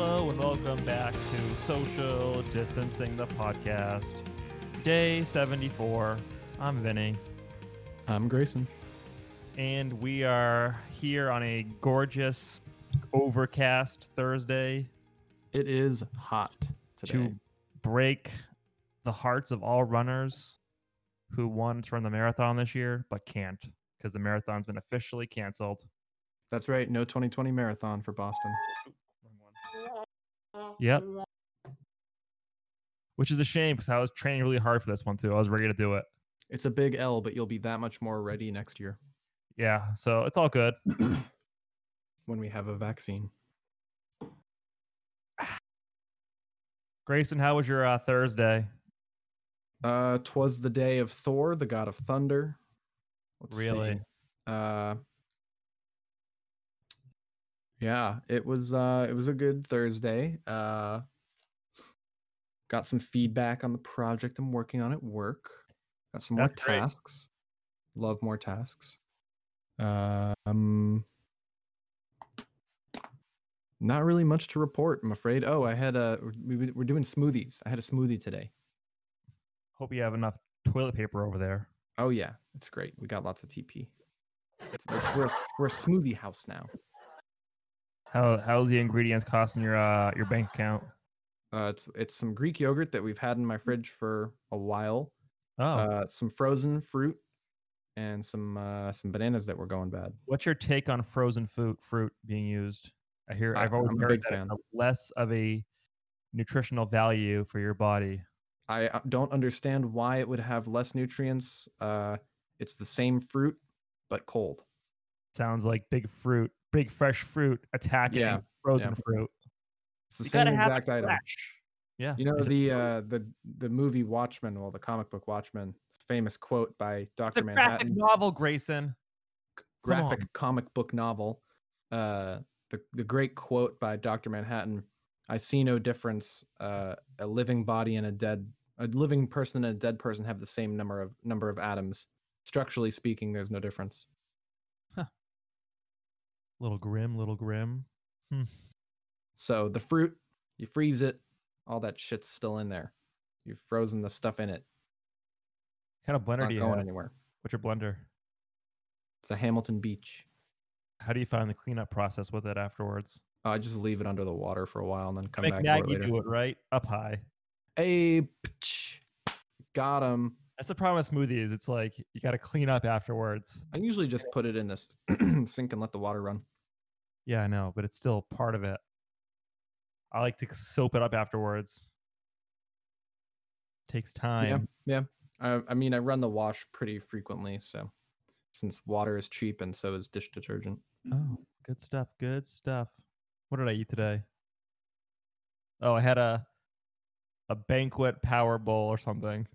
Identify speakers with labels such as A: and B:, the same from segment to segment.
A: Hello and welcome back to Social Distancing the Podcast. Day 74. I'm Vinny.
B: I'm Grayson.
A: And we are here on a gorgeous overcast Thursday
B: It is hot today.
A: to break the hearts of all runners who want to run the marathon this year but can't because the marathon's been officially canceled.
B: That's right. No 2020 marathon for Boston.
A: Yep. Which is a shame because I was training really hard for this one too. I was ready to do it.
B: It's a big L, but you'll be that much more ready next year
A: Yeah, so it's all good.
B: when we have a vaccine.
A: Grayson, how was your uh, Thursday?
B: Uh, twas the day of Thor, the god of thunder. Let's see.
A: Really?
B: Uh, yeah, it was. Uh, it was a good Thursday. Uh, got some feedback on the project I'm working on at work. Got some more
A: great.
B: tasks. Love more tasks. Um, not really much to report. I'm afraid. Oh, I had a. we- we- We're doing smoothies. I had a smoothie today.
A: Hope you have enough toilet paper over there.
B: Oh yeah, it's great. We got lots of TP. It's, it's, we're a we're a smoothie house now.
A: How how's the ingredients costing your uh your bank account?
B: Uh, it's it's some Greek yogurt that we've had in my fridge for a while.
A: Oh,
B: Uh, some frozen fruit and some uh, some bananas that were going bad.
A: what's your take on frozen fruit fruit being used? I hear
B: I-
A: I've always
B: I'm a
A: heard
B: big
A: that
B: fan.
A: less of a nutritional value for your body.
B: I uh, don't understand why it would have less nutrients. Uh, it's the same fruit but cold.
A: Sounds like big fruit, big fresh fruit attacking
B: Yeah,
A: frozen
B: yeah.
A: fruit.
B: It's the
A: You
B: same
A: gotta have it
B: exact item.
A: fresh. Yeah,
B: You know
A: is
B: the uh, the the movie Watchmen, well, the comic book Watchmen, famous quote by
A: it's
B: Doctor
A: a graphic
B: Manhattan.
A: novel, Grayson. Come
B: graphic comic book novel. Uh, the the great quote by Doctor Manhattan: "I see no difference. Uh, a living body and a dead, a living person and a dead person have the same number of number of atoms. Structurally speaking, there's no difference."
A: Little grim, little grim. Hmm.
B: So the fruit, you freeze it, all that shit's still in there. You've frozen the stuff in it.
A: What kind of
B: It's
A: blender
B: not
A: do you
B: going
A: have?
B: anywhere.
A: What's your blender?
B: It's a Hamilton Beach.
A: How do you find the cleanup process with it afterwards?
B: Uh, I just leave it under the water for a while and then come
A: Make
B: back. to it
A: Maggie
B: later.
A: do it right up high.
B: Hey, got him.
A: That's the problem with smoothies. It's like you got to clean up afterwards.
B: I usually just put it in this sink and let the water run.
A: Yeah, I know, but it's still part of it. I like to soap it up afterwards. Takes time.
B: Yeah, yeah. I, I mean, I run the wash pretty frequently, so since water is cheap and so is dish detergent.
A: Oh, good stuff. Good stuff. What did I eat today? Oh, I had a a banquet power bowl or something.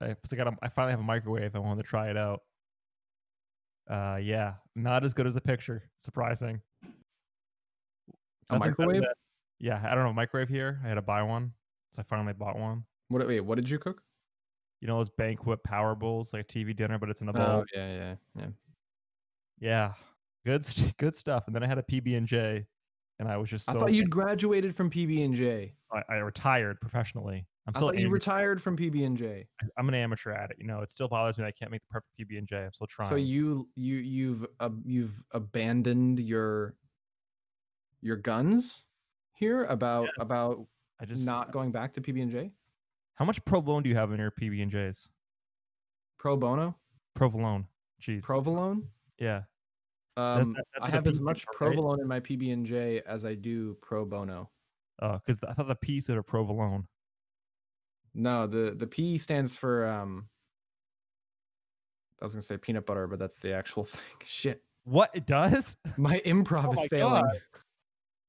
A: I, I got a, I finally have a microwave. I wanted to try it out. Uh, yeah, not as good as the picture. Surprising.
B: A
A: Nothing
B: microwave?
A: yeah, I don't know a microwave here. I had to buy one, so I finally bought one.
B: What? Wait, what did you cook?
A: You know those banquet power bowls, like a TV dinner, but it's in a bowl.
B: Oh, yeah, yeah, yeah.
A: Yeah, good, st- good stuff. And then I had a PB and J, and I was just so
B: I thought you'd graduated from PB and J.
A: I, I retired professionally. I'm
B: I
A: still
B: thought you retired from PB and J.
A: I'm an amateur at it. You know, it still bothers me I can't make the perfect PB and J. I'm still trying.
B: So you you you've uh, you've abandoned your your guns here about
A: Yes.
B: about
A: I just
B: not going back to PB and J.
A: How much provolone do you have in your PB and J's?
B: Pro bono,
A: Provolone. Jeez.
B: provolone.
A: yeah. That's-
B: Um,
A: that's
B: I have as much
A: for, right?
B: provolone in my PB and J as I do pro bono.
A: Oh, because I thought the P stood for provolone.
B: No, the the P stands for um. I was gonna say peanut butter, but that's the actual thing. Shit,
A: What it does?
B: my improv
A: Oh
B: is
A: my
B: failing.
A: God.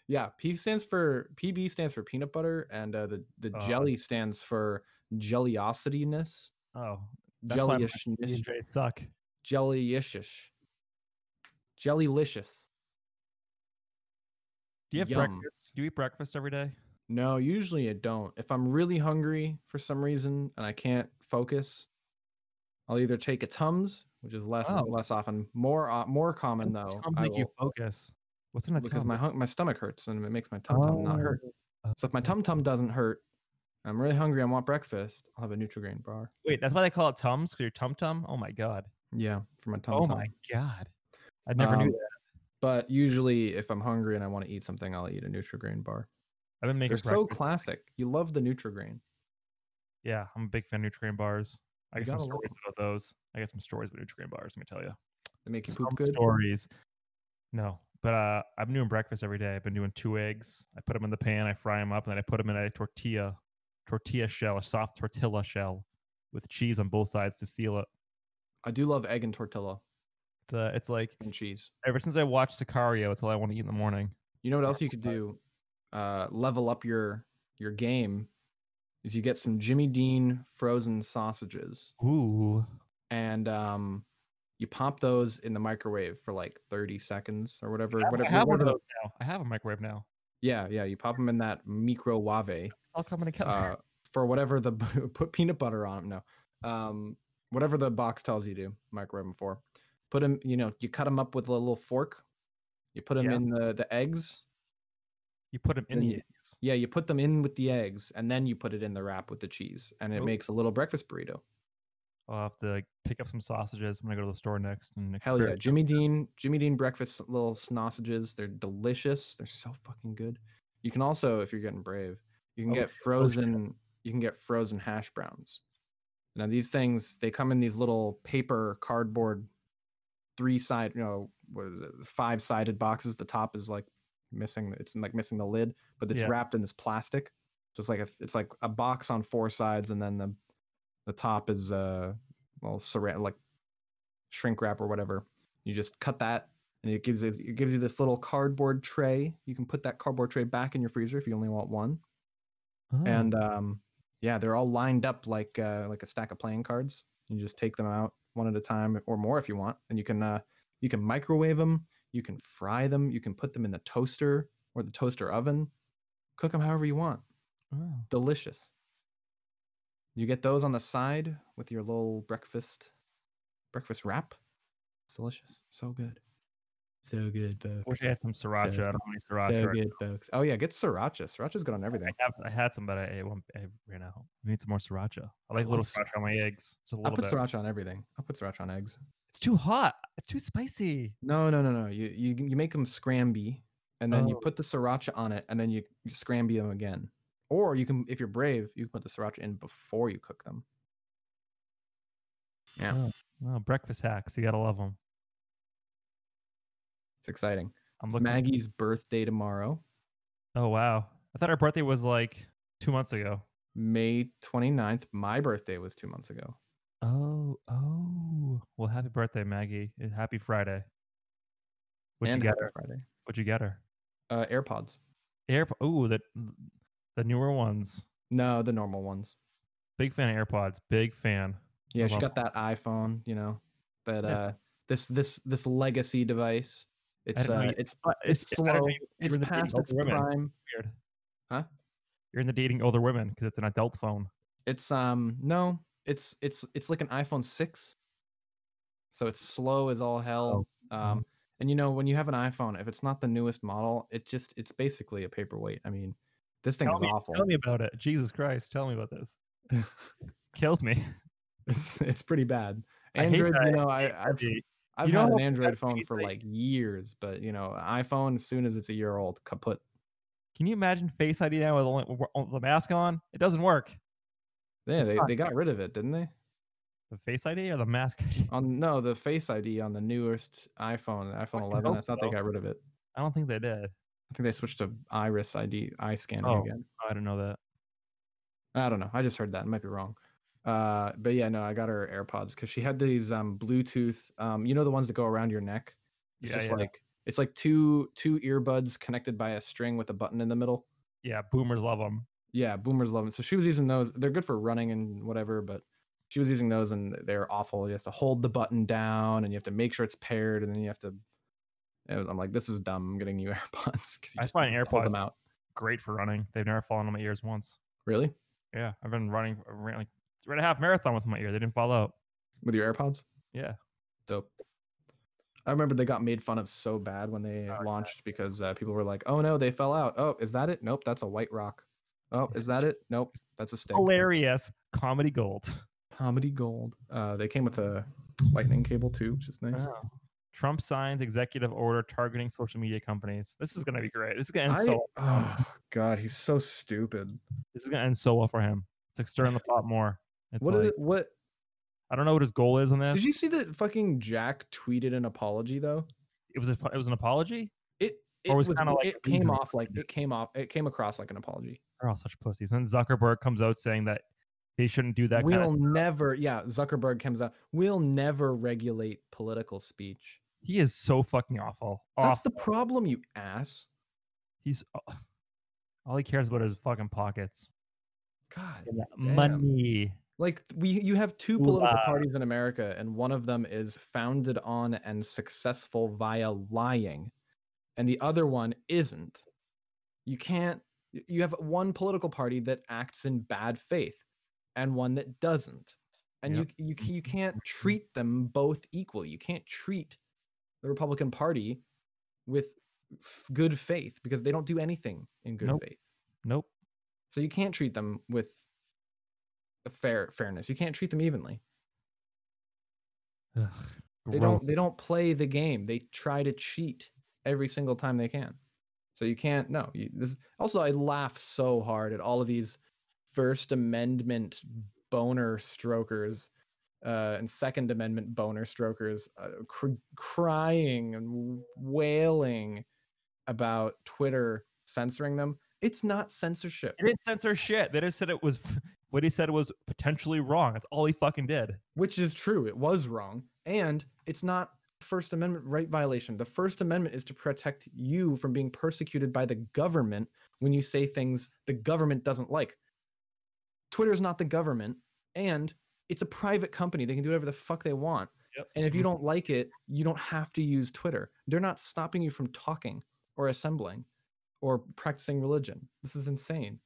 B: Yeah, P stands for PB stands for peanut butter, and uh, the the
A: Oh.
B: jelly stands for jellyosityness,
A: Oh, that's why my
B: jellyish,
A: PB and suck.
B: jellyish, jellylicious.
A: Do you have
B: Yum.
A: breakfast? Do you eat breakfast every day?
B: No, usually I don't. If I'm really hungry for some reason and I can't focus, I'll either take a Tums, which is less
A: Oh.
B: less often, more uh, more common though.
A: Tums make you focus. What's in a
B: because
A: tum?
B: my my stomach hurts and it makes my tum tum not hurt.
A: Oh,
B: So if my tum tum doesn't hurt, I'm really hungry. I want breakfast. I'll have a Nutrigrain bar.
A: Wait, that's why they call it tums? Because your tum tum? Oh my god.
B: Yeah, for my tum
A: Oh my god. I never knew
B: Um,
A: that.
B: But usually, if I'm hungry and I want to eat something, I'll eat a Nutrigrain bar.
A: I've been making
B: They're so classic. You love the Nutrigrain.
A: Yeah, I'm a big fan of Nutrient bars. I
B: You
A: got some stories about those. I got some stories about Nutrient bars. Let me tell you.
B: They make you
A: Some
B: good.
A: stories. No, but uh, I'm doing breakfast every day. I've been doing two eggs. I put them in the pan. I fry them up, and then I put them in a tortilla, tortilla shell, a soft tortilla shell, with cheese on both sides to seal it.
B: I do love egg and tortilla
A: It's, uh, it's like
B: and cheese.
A: ever since I watched Sicario, it's all I want to eat in the morning.
B: You know what else you could do? Uh, level up your your game. Is you get some Jimmy Dean frozen sausages
A: Ooh,
B: and um, you pop those in the microwave for like 30 seconds or whatever.
A: I have, I
B: whatever,
A: have one of those now. I have a microwave now.
B: Yeah, yeah. You pop them in that microwave.
A: It's all coming together.
B: uh, for whatever the put peanut butter on 'em, No, um, whatever the box tells you to microwave them for. Put them. You know, you cut them up with a little fork. You put them
A: Yeah.
B: in the the eggs.
A: You put them in the
B: you-
A: eggs.
B: Yeah, you put them in with the eggs, and then you put it in the wrap with the cheese, and it
A: Ooh.
B: makes a little breakfast burrito.
A: I'll have to pick up some sausages I'm gonna go to the store next. And
B: Hell yeah. Jimmy Dean, Jimmy Dean breakfast little sausages. They're delicious. They're so fucking good. You can also, if you're getting brave, you can
A: Oh,
B: get
A: oh,
B: frozen. You can get frozen hash browns. Now these things they come in these little paper cardboard, three side, you know, what is it, five sided boxes. The top is like missing. It's like missing the lid, but it's
A: Yeah.
B: wrapped in this plastic. So it's like a, it's like a box on four sides, and then the, the top is uh, well, saran like shrink wrap or whatever. You just cut that, and it gives you, it gives you this little cardboard tray. You can put that cardboard tray back in your freezer if you only want one.
A: Oh,
B: And um, yeah, they're all lined up like uh, like a stack of playing cards. You just take them out one at a time or more if you want, and you can uh, you can microwave them, you can fry them, you can put them in the toaster or the toaster oven, cook them however you want.
A: oh.
B: Delicious. You get those on the side with your little breakfast breakfast wrap. It's delicious. So good. So good, folks.
A: Wish I had some sriracha.
B: So-
A: I don't have any sriracha.
B: So
A: right
B: good, folks. Oh yeah, get sriracha. Sriracha's good on everything.
A: I have I had some, but I, ate one, I ran out. I need some more sriracha. I like a little
B: love sriracha.
A: sriracha on my eggs. Just a
B: I'll
A: little
B: put
A: bit.
B: sriracha on everything. I'll put sriracha on eggs.
A: It's too hot. It's too spicy.
B: No, no, no, no. You you you make them scramby, and then you
A: Oh.
B: put the sriracha on it, and then you, you scramby them again. Or you can, if you're brave, you can put the sriracha in before you cook them. Yeah,
A: Oh, oh, breakfast hacks. You gotta love them.
B: it's exciting.
A: I'm
B: It's
A: looking.
B: Maggie's birthday tomorrow,
A: Oh wow. I thought her birthday was like two months ago.
B: May 29th. My birthday was two months ago.
A: Oh, oh. Well, happy birthday, Maggie. and Happy Friday. What'd
B: and
A: you get her?
B: Friday.
A: What'd you get her?
B: Uh, AirPods.
A: AirPods. Oh, the the newer ones.
B: No, the normal ones.
A: Big fan of AirPods. Big fan.
B: Yeah, she got that iPhone. You know, that
A: Yeah.
B: uh, this this this legacy device. It's
A: know
B: uh, it's it's
A: I didn't know
B: slow.
A: you-
B: It's
A: in the dating
B: past its
A: women.
B: prime.
A: Weird.
B: Huh?
A: You're in the dating older women because it's an adult phone.
B: It's um no, it's it's it's like an iPhone six, so it's slow as all hell.
A: mhm.
B: Um, and you know when you have an iPhone, if it's not the newest model, it just it's basically a paperweight. I mean, this thing
A: Tell
B: is
A: me,
B: awful.
A: tell me about it. Jesus Christ, tell me about this. Kills me.
B: it's it's pretty bad. Android, you know,
A: I
B: I I've, I've
A: you
B: had an Android phone for
A: like-
B: like years, but you know, iPhone as soon as it's a year old, kaput.
A: Can you imagine Face ID now with only- with the mask on? It doesn't work.
B: Yeah, they, they got rid of it, didn't they?
A: The Face ID or the mask ID?
B: On no, the Face ID on the newest iPhone, iPhone
A: Fucking
B: 11. I
A: hope
B: thought they got rid of it.
A: I don't think they did.
B: I think they switched to Iris ID, eye scanning
A: Oh.
B: again.
A: I don't know that.
B: I don't know. I just heard that. I might be wrong. Uh, but yeah, no, I got her AirPods because she had these um Bluetooth, um, you know, the ones that go around your neck. It's
A: Yeah,
B: just
A: yeah.
B: like it's like two two earbuds connected by a string with a button in the middle.
A: Yeah, boomers love them.
B: Yeah, boomers love it. So she was using those. They're good for running and whatever, but she was using those and they're awful. You have to hold the button down and you have to make sure it's paired, and then you have to. was- I'm like, this is dumb. I'm getting you AirPods because you
A: I
B: just
A: find
B: pull them out.
A: great for running. They've never fallen on my ears once.
B: Really?
A: Yeah, I've been running, ran like ran a half marathon with my ear. They didn't fall out.
B: With your AirPods?
A: Yeah.
B: Dope. I remember they got made fun of so bad when they
A: Oh, yeah.
B: launched because uh, people were like, "Oh no, they fell out. Oh, is that it? Nope, that's a white rock. Oh, is that it? Nope, that's a stick.
A: Hilarious comedy gold.
B: Comedy gold. Uh, they came with a lightning cable too, which is nice.
A: Oh. Trump signs executive order targeting social media companies. This is gonna be great. This is gonna end
B: I-
A: so.
B: oh god, he's so stupid.
A: This is gonna end so well for him. It's like stirring the pot more. It's
B: What?
A: like,
B: is- what?
A: I don't know what his goal is on this.
B: Did you see that fucking Jack tweeted an apology though?
A: It was a, it was an apology.
B: It it
A: Or
B: was,
A: was kinda like
B: it came off like it came off it came across like an apology.
A: They're all such pussies. And Zuckerberg comes out saying that they shouldn't do that.
B: we'll
A: kind of,
B: never yeah, Zuckerberg comes out. We'll never regulate political speech.
A: he is so fucking awful.
B: That's
A: Awful.
B: the problem, you ass.
A: He's uh, all he cares about is fucking pockets.
B: God.
A: and that
B: damn.
A: Money.
B: Like we you have two political
A: Ooh-ah.
B: parties in America and one of them is founded on and successful via lying and the other one isn't. You can't you have one political party that acts in bad faith and one that doesn't. And
A: Yep.
B: you you you can't mm-hmm. treat them both equally. You can't treat the Republican Party with f- good faith because they don't do anything in good
A: Nope.
B: faith.
A: Nope.
B: So you can't treat them with a fair fairness. You can't treat them evenly.
A: Ugh,
B: They
A: gross.
B: don't they don't play the game. They try to cheat every single time they can. So you can't no. You, this also I laugh so hard at all of these First Amendment boner strokers uh, and Second Amendment boner strokers uh, cr- crying and wailing about Twitter censoring them. It's not censorship.
A: They didn't censor shit. They just said it was what he said was potentially wrong. That's all he fucking did.
B: which is true. It was wrong. And it's not First Amendment right violation. The First Amendment is to protect you from being persecuted by the government when you say things the government doesn't like. Twitter's not the government, and it's a private company. They can do whatever the fuck they want.
A: Yep.
B: And if you mm-hmm. don't like it, you don't have to use Twitter. They're not stopping you from talking or assembling or practicing religion. This is insane.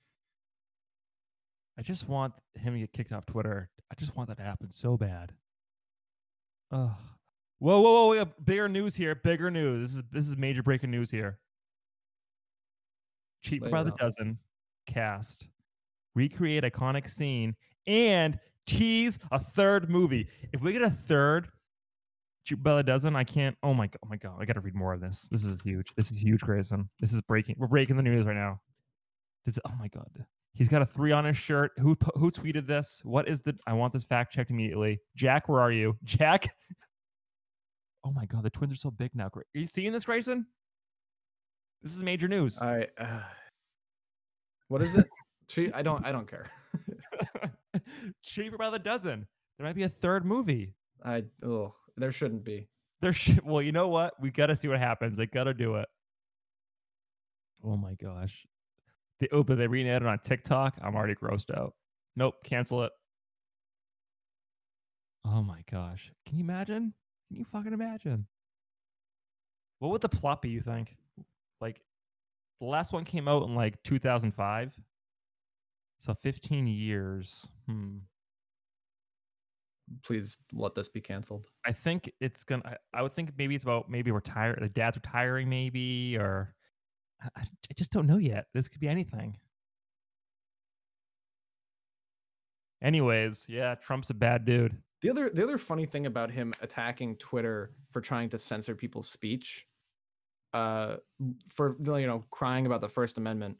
A: I just want him to get kicked off Twitter. I just want that to happen so bad. Ugh. Whoa, whoa, whoa! we Bigger news here. Bigger news. This is this is major breaking news here. Cheaper
B: Lay
A: by the dozen. Cast. Recreate iconic scene and tease a third movie. If we get a third Cheaper by the dozen, I can't. Oh my god! Oh my god! I got to read more of this. This is huge. This is huge, Grayson. This is breaking. We're breaking the news right now. Does oh my god. He's got a three on his shirt. Who who tweeted this? What is the? I want this fact checked immediately. Jack, where are you? Jack. Oh my god, the twins are so big now. Are you seeing this, Grayson? This is major news.
B: I uh, what is it? Treat I don't I don't care.
A: Cheaper by the dozen. There might be a third movie.
B: I oh there shouldn't be.
A: There should. Well, you know what? We got to see what happens. They got to do it. Oh my gosh. They oh, but they rented it on TikTok. I'm already grossed out. Nope, cancel it. Oh my gosh. Can you imagine? Can you fucking imagine? What would the plot be, you think? Like the last one came out in like 2005. So 15 years. Hmm.
B: Please let this be canceled.
A: I think it's gonna. I- I would think maybe it's about maybe retire. The dad's retiring, maybe, or I, I I just don't know yet. This could be anything. Anyways, yeah, Trump's a bad dude.
B: The other the other funny thing about him attacking Twitter for trying to censor people's speech, uh, for you know crying about the First Amendment.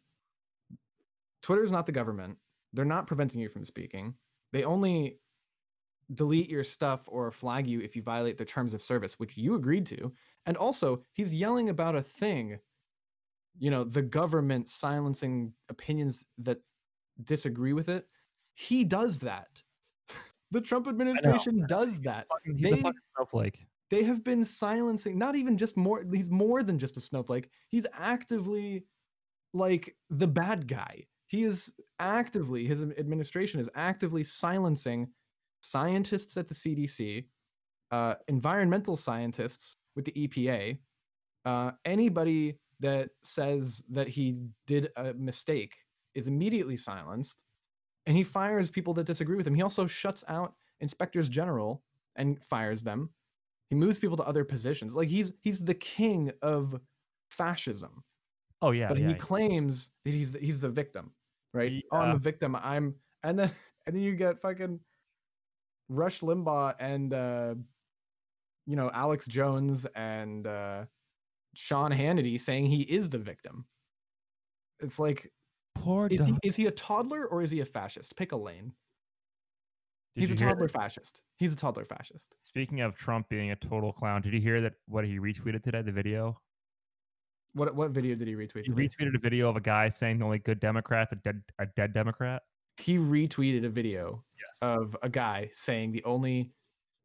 B: Twitter is not the government. They're not preventing you from speaking. They only delete your stuff or flag you if you violate the terms of service, which you agreed to. And also, he's yelling about a thing. You know, the government silencing opinions that disagree with it. He does that. The Trump administration does that.
A: He's
B: They-
A: snowflake.
B: they have been silencing not even just more he's more than just a snowflake. He's actively like the bad guy. He is actively his administration is actively silencing scientists at the cdc uh, environmental scientists with the epa uh, anybody that says that he did a mistake is immediately silenced and he fires people that disagree with him he also shuts out inspectors general and fires them he moves people to other positions. Like he's he's the king of fascism.
A: Oh yeah,
B: but
A: yeah.
B: he claims that he's the, he's the victim, right? Oh, I'm
A: Yeah.
B: the victim. I'm and then and then you get fucking Rush Limbaugh and uh you know Alex Jones and uh Sean Hannity saying he is the victim. It's like
A: Poor
B: is he, is he a toddler or is he a fascist? Pick a lane.
A: Did
B: He's a toddler fascist. He's a toddler fascist.
A: Speaking of Trump being a total clown, did you hear that what he retweeted today? The video
B: What what video did he retweet?
A: he
B: today?
A: retweeted a video of a guy saying the only good Democrat's a dead a dead Democrat.
B: He retweeted a video
A: Yes.
B: of a guy saying the only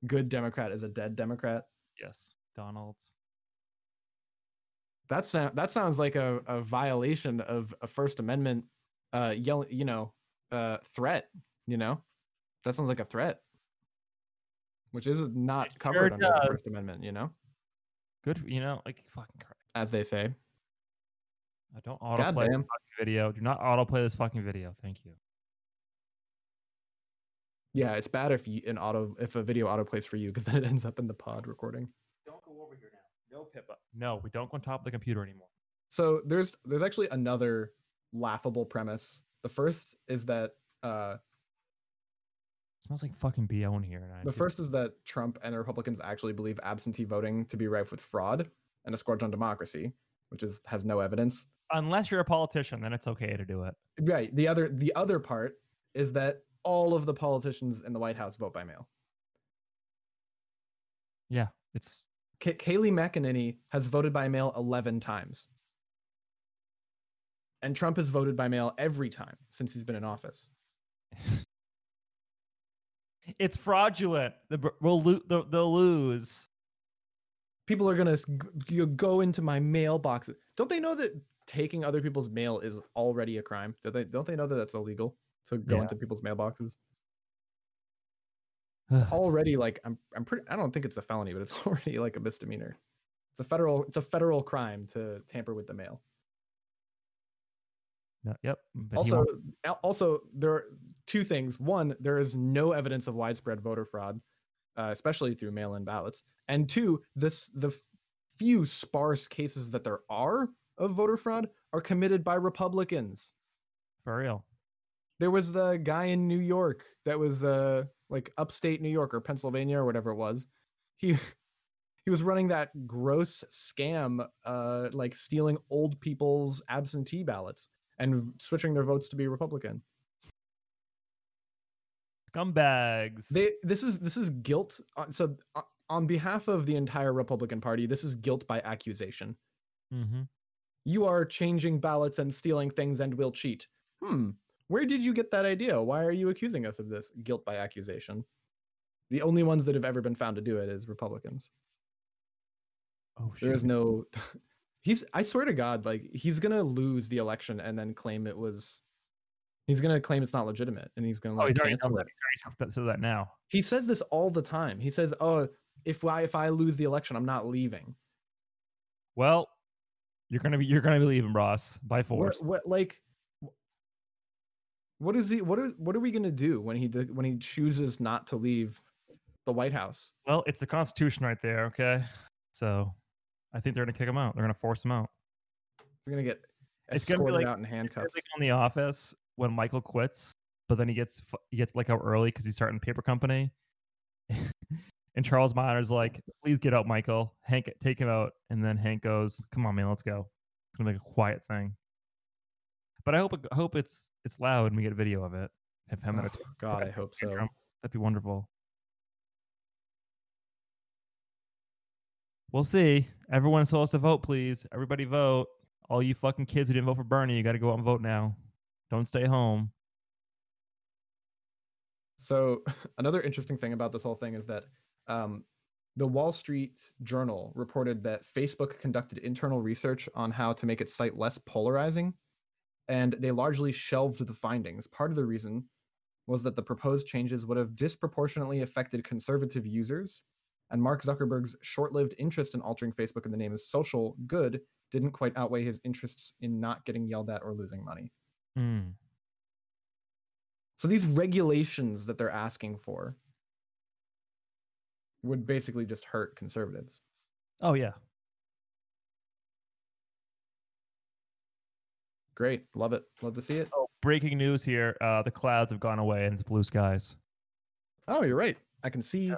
B: good Democrat is a dead Democrat.
A: yes. Donald.
B: That sound that sounds like a, a violation of a First Amendment uh yell you know uh threat, you know? That sounds like a threat. Which is not
A: It
B: covered
A: sure
B: under the First. Amendment, you know,
A: Good. You know, like fucking. Christ.
B: as they say.
A: I don't autoplay this fucking video. Do not autoplay this fucking video. Thank you.
B: Yeah, it's bad if you an auto if a video autoplays for you because then it ends up in the pod recording.
A: Don't go over here now. No, Pippa. No, we don't go on top of the computer anymore.
B: So there's there's actually another laughable premise. The first is that uh
A: It smells like fucking bo in here. And I
B: the
A: feel-
B: first is that Trump and the Republicans actually believe absentee voting to be rife with fraud and a scourge on democracy, which is has no evidence.
A: unless you're a politician, then it's okay to do it.
B: Right. The other the other part is that all of the politicians in the White House vote by mail.
A: Yeah, it's
B: K- Kayleigh McEnany has voted by mail 11 times. And Trump has voted by mail every time since he's been in office.
A: it's fraudulent. The we'll lo- the, they'll lose.
B: People are going to go into my mailbox. Don't they know that taking other people's mail is already a crime? Do they don't they know that that's illegal to go
A: Yeah.
B: into people's mailboxes? Already like I'm I'm pretty I don't think it's a felony, but it's already like a misdemeanor. It's a federal it's a federal crime to tamper with the mail.
A: no, yep.
B: also also there are two things one there is no evidence of widespread voter fraud uh, especially through mail-in ballots and two this the few sparse cases that there are of voter fraud are committed by republicans
A: for real.
B: there was the guy in new york that was uh like upstate new york or pennsylvania or whatever it was he he was running that gross scam uh like stealing old people's absentee ballots and switching their votes to be republican
A: Scumbags.
B: they this is this is guilt uh, so uh, on behalf of the entire republican party this is guilt by accusation
A: mm-hmm.
B: you are changing ballots and stealing things and will cheat hmm where did you get that idea why are you accusing us of this guilt by accusation the only ones that have ever been found to do it is republicans
A: Oh shit.
B: there is no he's i swear to god like he's gonna lose the election and then claim it was he's gonna claim it's not legitimate and he's gonna
A: Oh,
B: like
A: he's already
B: cancel
A: done
B: it
A: that. He's already said- said that now.
B: he says this all the time he says oh if i if i lose the election i'm not leaving
A: Well, you're gonna be you're gonna be leaving, Ross, by force.
B: what like wh- what is he what are what are we gonna do when he when he chooses not to leave the white house
A: Well, it's the Constitution right there. Okay, so I think they're gonna kick him out. They're gonna force him out.
B: They're gonna get
A: It's gonna be
B: escorted
A: like-
B: out in handcuffs
A: like on The Office when Michael quits, but then he gets he gets let go early because he's starting a paper company. and Charles Miner's like, "Please get out, Michael. Hank, take him out." And then Hank goes, "Come on, man, let's go. It's gonna make a quiet thing." But I hope it, hope it's it's loud and we get a video of it. If him at a
B: Oh, god i hope so.
A: That'd be wonderful. We'll see. Everyone's supposed to vote, please. Everybody vote. All you fucking kids who didn't vote for Bernie, you got to go out and vote now. Don't stay home.
B: So another interesting thing about this whole thing is that um, the Wall Street Journal reported that Facebook conducted internal research on how to make its site less polarizing, and they largely shelved the findings. Part of the reason was that the proposed changes would have disproportionately affected conservative users, and Mark Zuckerberg's short-lived interest in altering Facebook in the name of social good didn't quite outweigh his interests in not getting yelled at or losing money.
A: Mm.
B: So these regulations that they're asking for, would basically just hurt conservatives.
A: Oh yeah.
B: Great, love it, love to see it.
A: Oh, breaking news here: uh, the clouds have gone away and it's blue skies.
B: Oh, you're right. I can see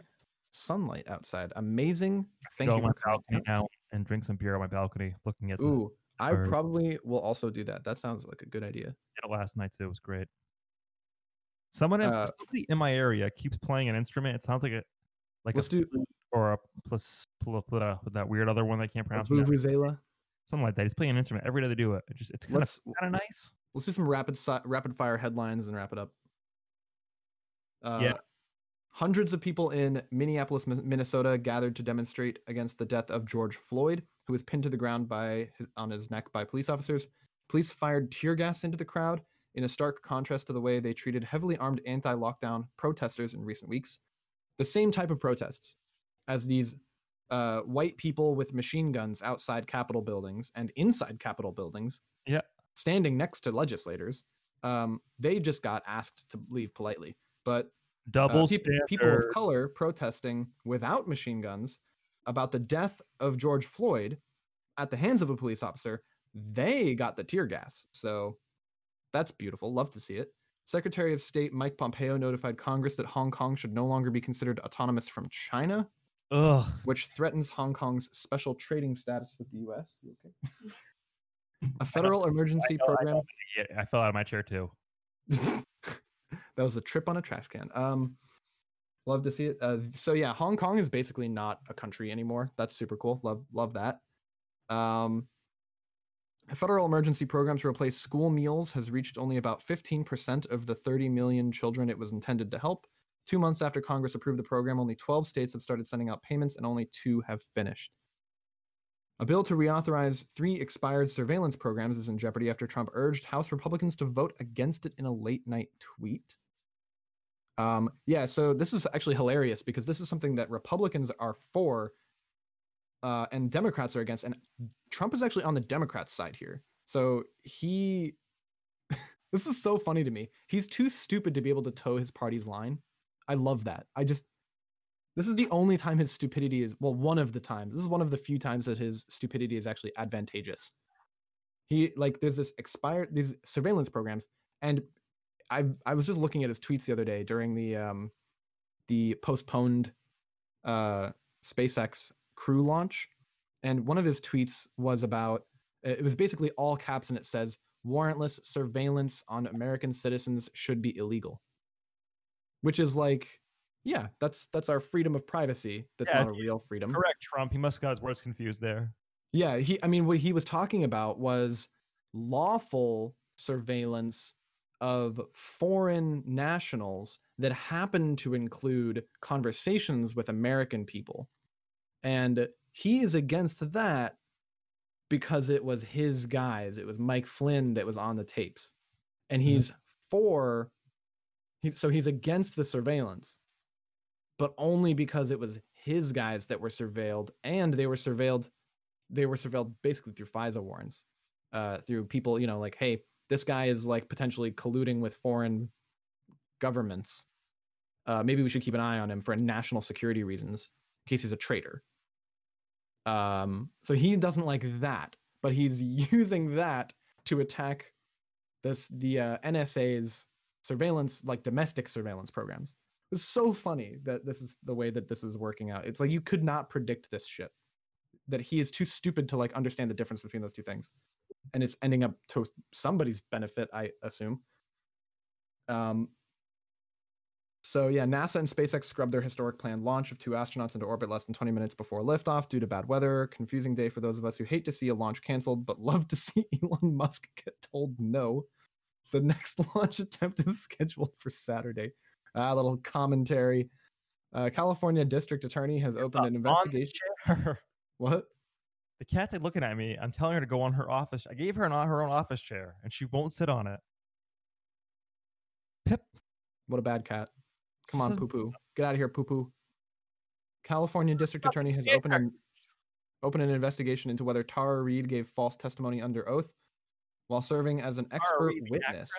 B: sunlight outside. Amazing. Thank
A: Go
B: you
A: on my balcony
B: out.
A: now and drink some beer on my balcony, looking at the
B: Ooh, I
A: birds.
B: probably will also do that. That sounds like a good idea.
A: did it last night too. It was great. Someone in,
B: Uh,
A: somebody in my area keeps playing an instrument. It sounds like a like
B: Let's
A: a
B: do
A: or a plus, plus, plus that weird other one that I can't pronounce.
B: vuvuzela.
A: Something like that. He's playing an instrument every day they do it. It just it's kind of
B: Let's
A: kind of nice.
B: let's do some rapid si- rapid fire headlines and wrap it up. Uh, Hundreds of people in Minneapolis, Minnesota, gathered to demonstrate against the death of George Floyd, who was pinned to the ground by his, on his neck by police officers. Police fired tear gas into the crowd in a stark contrast to the way they treated heavily armed anti-lockdown protesters in recent weeks. The same type of protests as these uh, white people with machine guns outside Capitol buildings and inside Capitol buildings,
A: Yeah.
B: standing next to legislators. Um, they just got asked to leave politely, but
A: Double
B: uh, peop- people of color protesting without machine guns about the death of George Floyd at the hands of a police officer, they got the tear gas. So that's beautiful. Love to see it. Secretary of State Mike Pompeo notified Congress that Hong Kong should no longer be considered autonomous from China,
A: Ugh.
B: which threatens Hong Kong's special trading status with the US. You okay? A federal emergency
A: I
B: program
A: Yeah, I fell out of my chair too.
B: that was a trip on a trash can. Um, love to see it. Uh, so yeah, Hong Kong is basically not a country anymore. That's super cool. Love love that. Um, a federal emergency program to replace school meals has reached only about 15% of the 30 million children it was intended to help. Two months after Congress approved the program, only 12 states have started sending out payments and only two have finished. A bill to reauthorize three expired surveillance programs is in jeopardy after Trump urged House Republicans to vote against it in a late night tweet. Um, yeah, so this is actually hilarious because this is something that Republicans are for uh, and Democrats are against. And Trump is actually on the Democrats' side here. So he, this is so funny to me. He's too stupid to be able to toe his party's line. I love that. I just, this is the only time his stupidity is, well, one of the times. This is one of the few times that his stupidity is actually advantageous. He, like, there's this expired, these surveillance programs. And I, I was just looking at his tweets the other day during the, um, the postponed, uh, SpaceX crew launch. And one of his tweets was about, it was basically all caps and it says, warrantless surveillance on American citizens should be illegal. Which is like, yeah, that's that's our freedom of privacy. That's
A: Yeah,
B: not a real freedom.
A: Correct, Trump. He must have got his words confused there.
B: Yeah, he I mean what he was talking about was lawful surveillance of foreign nationals that happen to include conversations with American people. And he is against that because it was his guys. It was Mike Flynn that was on the tapes. And mm-hmm. he's for he's so he's against the surveillance, but only because it was his guys that were surveilled and they were surveilled they were surveilled basically through FISA warrants, uh, through people, you know, like, hey, this guy is like potentially colluding with foreign governments. Uh, maybe we should keep an eye on him for national security reasons in case he's a traitor. Um, so he doesn't like that, but he's using that to attack this the uh, NSA's surveillance, like domestic surveillance programs. It's so funny that this is the way that this is working out. It's like you could not predict this shit. That he is too stupid to like understand the difference between those two things, and it's ending up to somebody's benefit, I assume. Um. So yeah, NASA and SpaceX scrubbed their historic planned launch of two astronauts into orbit less than 20 minutes before liftoff due to bad weather. Confusing day for those of us who hate to see a launch canceled, but love to see Elon Musk get told no. The next launch attempt is scheduled for Saturday. A little commentary. Uh, California District Attorney has opened an investigation. What?
A: The cat's like looking at me. I'm telling her to go on her office. I gave her an, her own office chair, and she won't sit on it. Pip.
B: What a bad cat. Come on, poo poo. Get out of here, poo poo. California District Attorney has opened an opened an investigation into whether Tara Reade gave false testimony under oath while serving as an expert
A: Reid,
B: witness.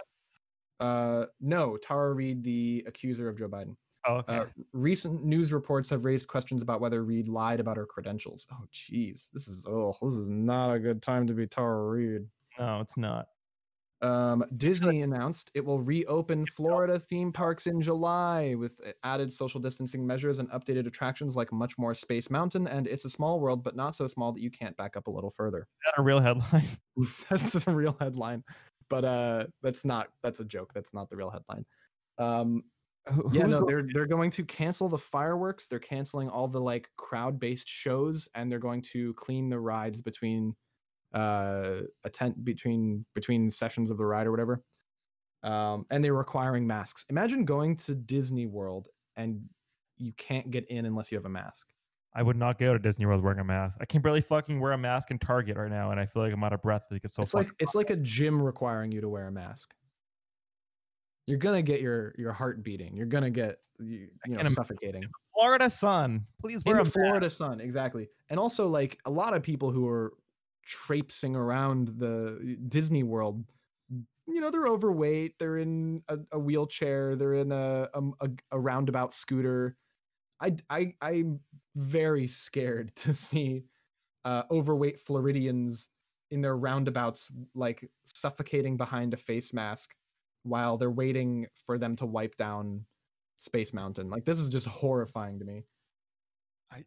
B: Uh, no, Tara Reade, the accuser of Joe Biden.
A: Oh, okay.
B: Uh, recent news reports have raised questions about whether Reade lied about her credentials. Oh, jeez, this is oh, this is not a good time to be Tara Reade.
A: no, it's not.
B: Um, Disney announced it will reopen Florida theme parks in July with uh, added social distancing measures and updated attractions like Much More Space Mountain and It's a Small World, but not so small that you can't back up a little further.
A: Is that a real headline?
B: that's a real headline, but uh, that's not. That's a joke. That's not the real headline. Um, yeah, no, they're they're going to cancel the fireworks. They're canceling all the like crowd-based shows, and they're going to clean the rides between uh tent between between sessions of the ride or whatever. Um, and they're requiring masks. Imagine going to Disney World and you can't get in unless you have a mask.
A: I would not go to Disney World wearing a mask. I can barely fucking wear a mask in Target right now, and I feel like I'm out of breath because it's so
B: it's like it's like a gym requiring you to wear a mask. You're gonna get your your heart beating. You're gonna get you, you know suffocating.
A: Florida sun. Please wear
B: in
A: a
B: the
A: mask.
B: Florida sun, exactly. And also, like a lot of people who are traipsing around the Disney World, you know, they're overweight. They're in a, a wheelchair. They're in a, a a roundabout scooter. I I I'm very scared to see uh, overweight Floridians in their roundabouts, like suffocating behind a face mask while they're waiting for them to wipe down Space Mountain. Like this is just horrifying to me
A: I,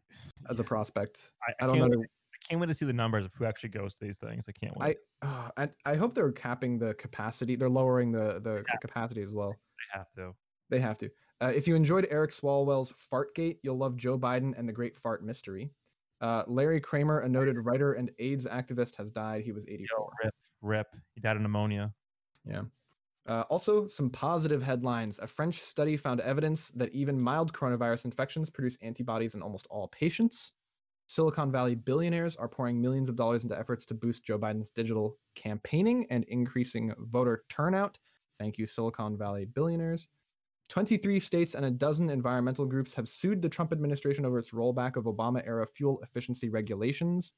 B: as a prospect.
A: I,
B: I
A: I,
B: don't know.
A: I can't wait to see the numbers of who actually goes to these things. I can't
B: I
A: wait.
B: uh, I, I hope they're capping the capacity. They're lowering the the,
A: Yeah.
B: the capacity as well.
A: They have to.
B: They have to. Uh, if you enjoyed Eric Swalwell's Fartgate, you'll love Joe Biden and the Great Fart Mystery. Uh, Larry Kramer, a noted writer and AIDS activist, has died. He was 84.
A: Yo, rip, rip. He died of pneumonia.
B: Uh, also, some positive headlines. A French study found evidence that even mild coronavirus infections produce antibodies in almost all patients. Silicon Valley billionaires are pouring millions of dollars into efforts to boost Joe Biden's digital campaigning and increasing voter turnout. Thank you, Silicon Valley billionaires. 23 states and a dozen environmental groups have sued the Trump administration over its rollback of Obama era fuel efficiency regulations.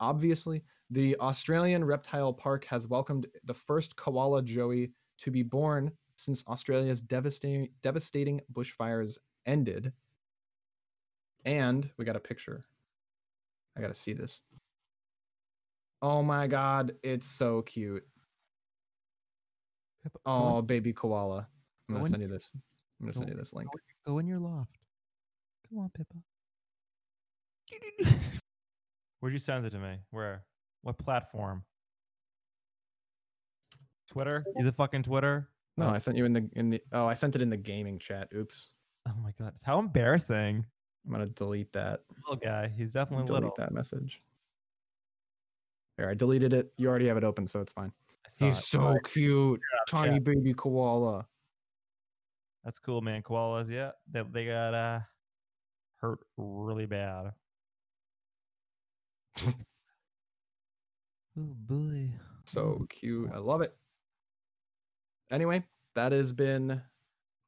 B: Obviously, the Australian Reptile Park has welcomed the first koala joey to be born since Australia's devastating, devastating bushfires ended. And we got a picture. I got to see this. Oh my god, it's so cute.
A: Pippa,
B: Oh, baby koala. I'm going to
A: in-
B: send you this. I'm going to
A: go
B: send you this link.
A: go in- your loft. Come on, Pippa. Where'd you send it to me? Where? What platform? Twitter? Is it fucking Twitter?
B: No. I sent you in the in the Oh, I sent it in the gaming chat. Oops.
A: Oh my god, how embarrassing!
B: I'm going to delete that.
A: Little guy, he's definitely
B: delete
A: little.
B: that message. There, I deleted it. You already have it open, so it's fine. He's
A: it.
B: so cute. Tiny baby koala.
A: That's cool, man. Koalas, yeah, they they got uh hurt really bad. oh boy.
B: So cute. I love it. Anyway, that has been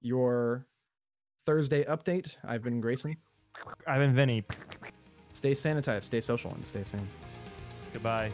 B: your Thursday update. I've been Grayson.
A: I've been Vinny.
B: Stay sanitized, stay social, and stay sane.
A: Goodbye.